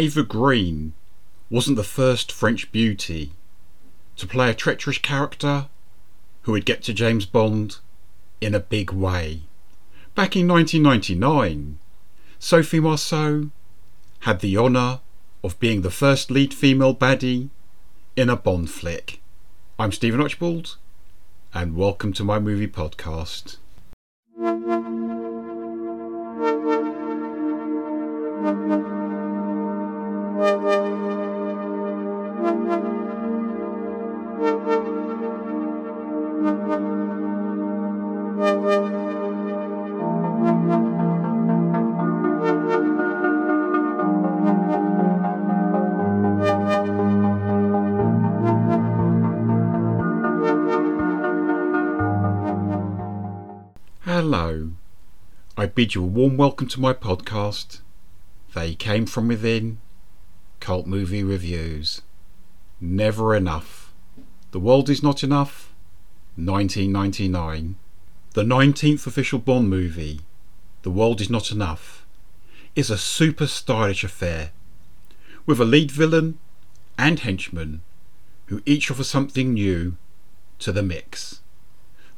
Eva Green wasn't the first French beauty to play a treacherous character who would get to James Bond in a big way. Back in 1999, Sophie Marceau had the honour of being the first lead female baddie in a Bond flick. I'm Stephen Archibald, and welcome to my movie podcast. Bid you a warm welcome to my podcast. They came from within. Cult movie reviews. Never enough. The world is not enough. 1999. The 19th official Bond movie, The World Is Not Enough, is a super stylish affair with a lead villain and henchman who each offer something new to the mix.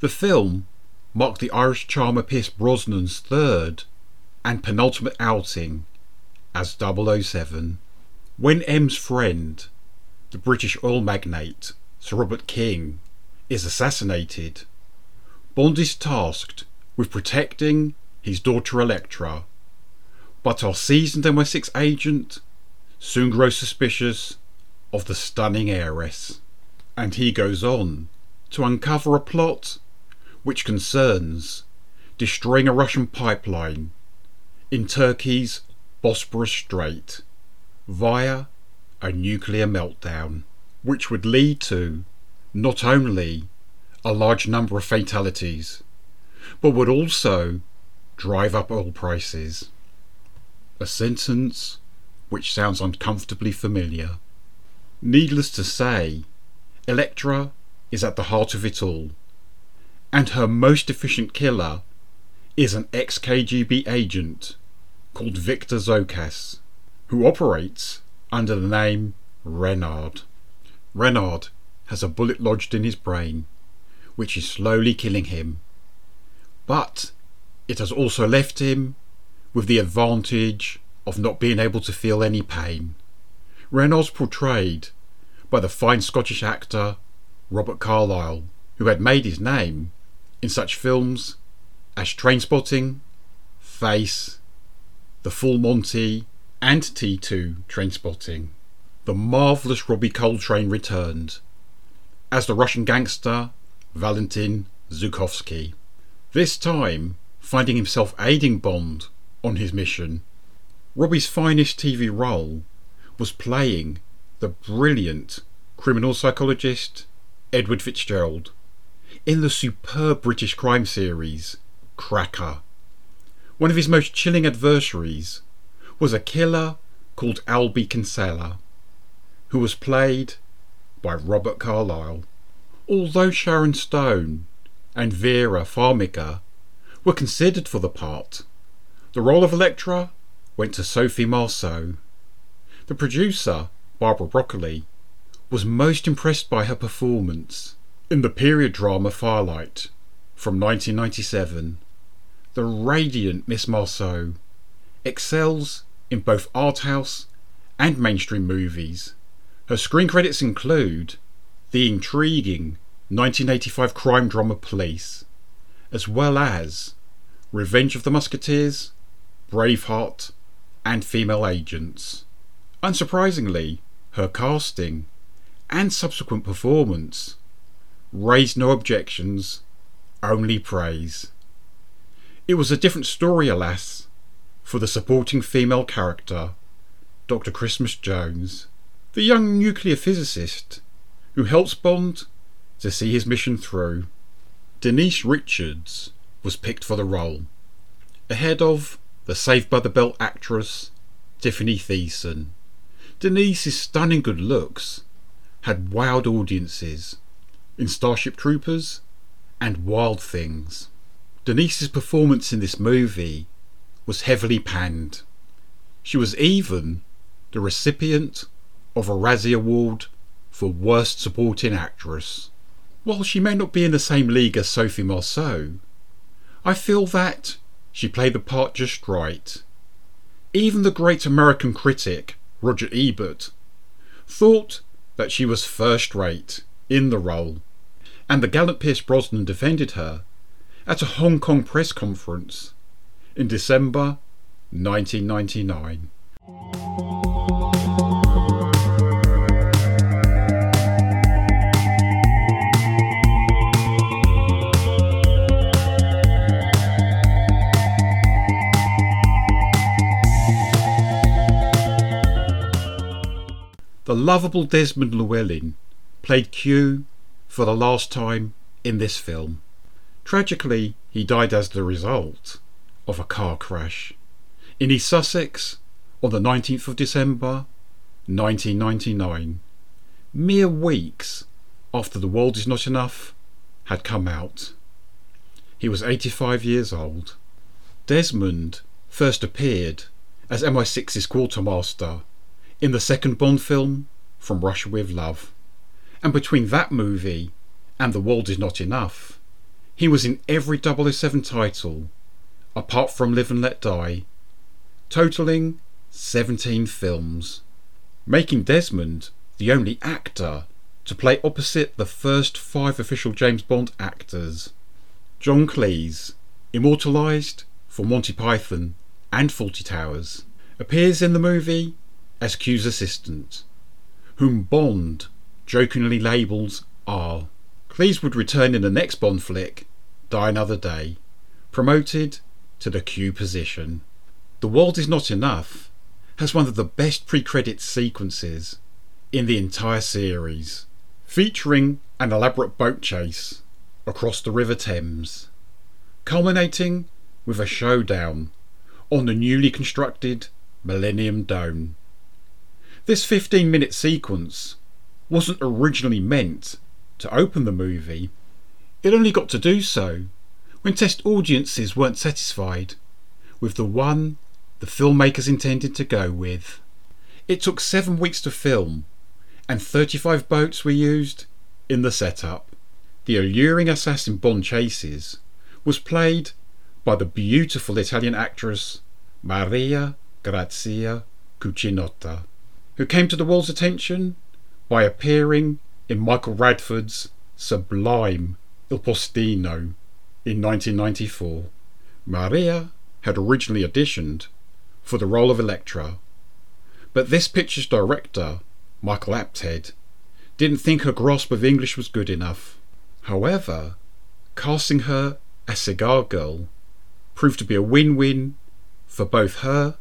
The film marked the Irish charmer Pierce Brosnan's third and penultimate outing as 007. When M's friend, the British oil magnate Sir Robert King, is assassinated, Bond is tasked with protecting his daughter Electra, but our seasoned MI6 agent soon grows suspicious of the stunning heiress, and he goes on to uncover a plot which concerns destroying a Russian pipeline in Turkey's Bosporus Strait via a nuclear meltdown, which would lead to not only a large number of fatalities, but would also drive up oil prices. A sentence which sounds uncomfortably familiar. Needless to say, Electra is at the heart of it all and her most efficient killer is an ex KGB agent called Victor Zokas, who operates under the name Renard. Renard has a bullet lodged in his brain, which is slowly killing him. But it has also left him with the advantage of not being able to feel any pain. Renard's portrayed by the fine Scottish actor Robert Carlyle, who had made his name in such films as Trainspotting, Face, The Full Monty, and T2 Trainspotting. The marvellous Robbie Coltrane returned as the Russian gangster Valentin Zukovsky. This time, finding himself aiding Bond on his mission. Robbie's finest TV role was playing the brilliant criminal psychologist Edward Fitzgerald in the superb British crime series Cracker. One of his most chilling adversaries was a killer called Albie Kinsella, who was played by Robert Carlyle. Although Sharon Stone and Vera Farmiga were considered for the part, the role of Electra went to Sophie Marceau. The producer, Barbara Broccoli, was most impressed by her performance in the period drama Firelight from 1997, the radiant Miss Marceau excels in both art house and mainstream movies. Her screen credits include the intriguing 1985 crime drama Police, as well as Revenge of the Musketeers, Braveheart, and Female Agents. Unsurprisingly, her casting and subsequent performance raised no objections, only praise. It was a different story, alas, for the supporting female character, Dr. Christmas Jones, the young nuclear physicist who helps Bond to see his mission through. Denise Richards was picked for the role, ahead of the Saved by the Bell actress Tiffany Thiessen. Denise's stunning good looks had wowed audiences in Starship Troopers and Wild Things. Denise's performance in this movie was heavily panned. She was even the recipient of a Razzie Award for Worst Supporting Actress. While she may not be in the same league as Sophie Marceau, I feel that she played the part just right. Even the great American critic, Roger Ebert, thought that she was first rate in the role, and the gallant Pierce Brosnan defended her at a Hong Kong press conference in December 1999. The lovable Desmond Llewellyn played Q for the last time in this film. Tragically, he died as the result of a car crash in East Sussex on the 19th of December 1999, mere weeks after The World Is Not Enough had come out. He was 85 years old. Desmond first appeared as MI6's quartermaster in the second Bond film, From Russia with Love. And between that movie and The World Is Not Enough, he was in every 007 title, apart from Live and Let Die, totaling 17 films, making Desmond the only actor to play opposite the first five official James Bond actors. John Cleese, immortalised for Monty Python and Fawlty Towers, appears in the movie as Q's assistant, whom Bond jokingly labels R. Cleese would return in the next Bond flick, Die Another Day, promoted to the Q position. The World Is Not Enough has one of the best pre-credit sequences in the entire series, featuring an elaborate boat chase across the River Thames, culminating with a showdown on the newly constructed Millennium Dome. This 15 minute sequence wasn't originally meant to open the movie. It only got to do so when test audiences weren't satisfied with the one the filmmakers intended to go with. It took seven weeks to film, and 35 boats were used in the setup. The alluring assassin Bond chases was played by the beautiful Italian actress Maria Grazia Cucinotta who came to the world's attention by appearing in Michael Radford's sublime Il Postino in 1994. Maria had originally auditioned for the role of Electra, but this picture's director, Michael Apted, didn't think her grasp of English was good enough. However, casting her as Cigar Girl proved to be a win-win for both her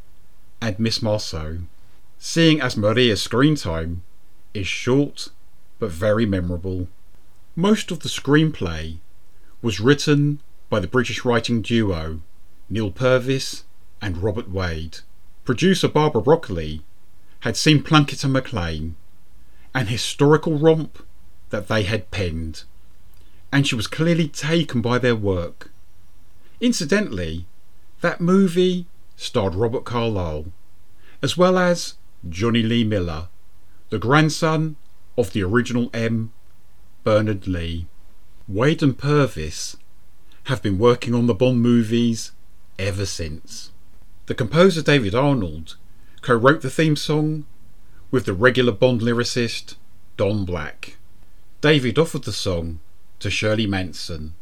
and Miss Marceau seeing as Maria's screen time is short but very memorable. Most of the screenplay was written by the British writing duo Neil Purvis and Robert Wade. Producer Barbara Broccoli had seen Plunkett and Macleane, an historical romp that they had penned, and she was clearly taken by their work. Incidentally, that movie starred Robert Carlyle, as well as Jonny Lee Miller, the grandson of the original M. Bernard Lee. Wade and Purvis have been working on the Bond movies ever since. The composer David Arnold co wrote the theme song with the regular Bond lyricist Don Black. David offered the song to Shirley Manson,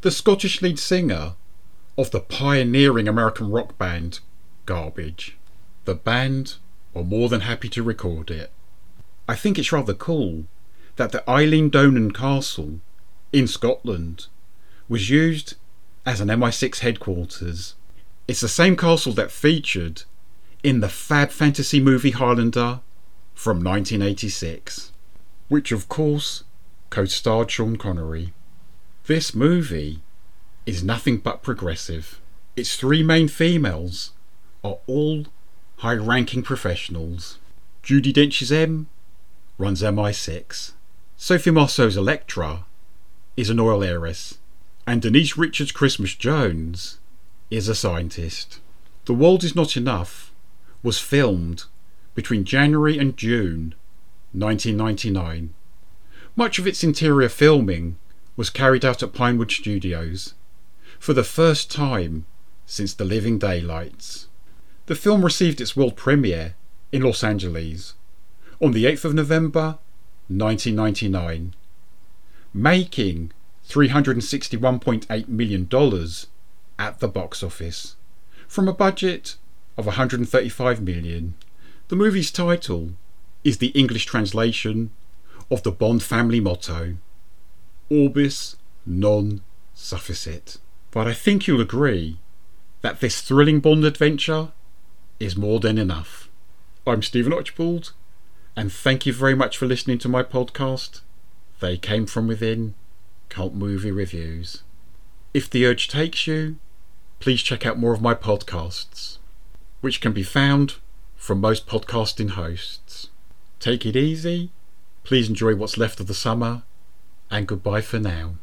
the Scottish lead singer of the pioneering American rock band Garbage. The band were more than happy to record it. I think it's rather cool that the Eilean Donan Castle in Scotland was used as an MI6 headquarters. It's the same castle that featured in the fab fantasy movie Highlander from 1986, which of course co starred Sean Connery. This movie is nothing but progressive. Its three main females are all high ranking professionals. Judi Dench's M runs MI6. Sophie Marceau's Electra is an oil heiress. And Denise Richards' Christmas Jones is a scientist. The World Is Not Enough was filmed between January and June 1999. Much of its interior filming was carried out at Pinewood Studios for the first time since The Living Daylights. The film received its world premiere in Los Angeles on the 8th of November 1999, making $361.8 million at the box office from a budget of 135 million. The movie's title is the English translation of the Bond family motto Orbis non sufficit. But I think you'll agree that this thrilling Bond adventure is more than enough. I'm Stephen Archibald, and thank you very much for listening to my podcast. They came from within cult movie reviews. If the urge takes you, please check out more of my podcasts, which can be found from most podcasting hosts. Take it easy, please enjoy what's left of the summer, and goodbye for now.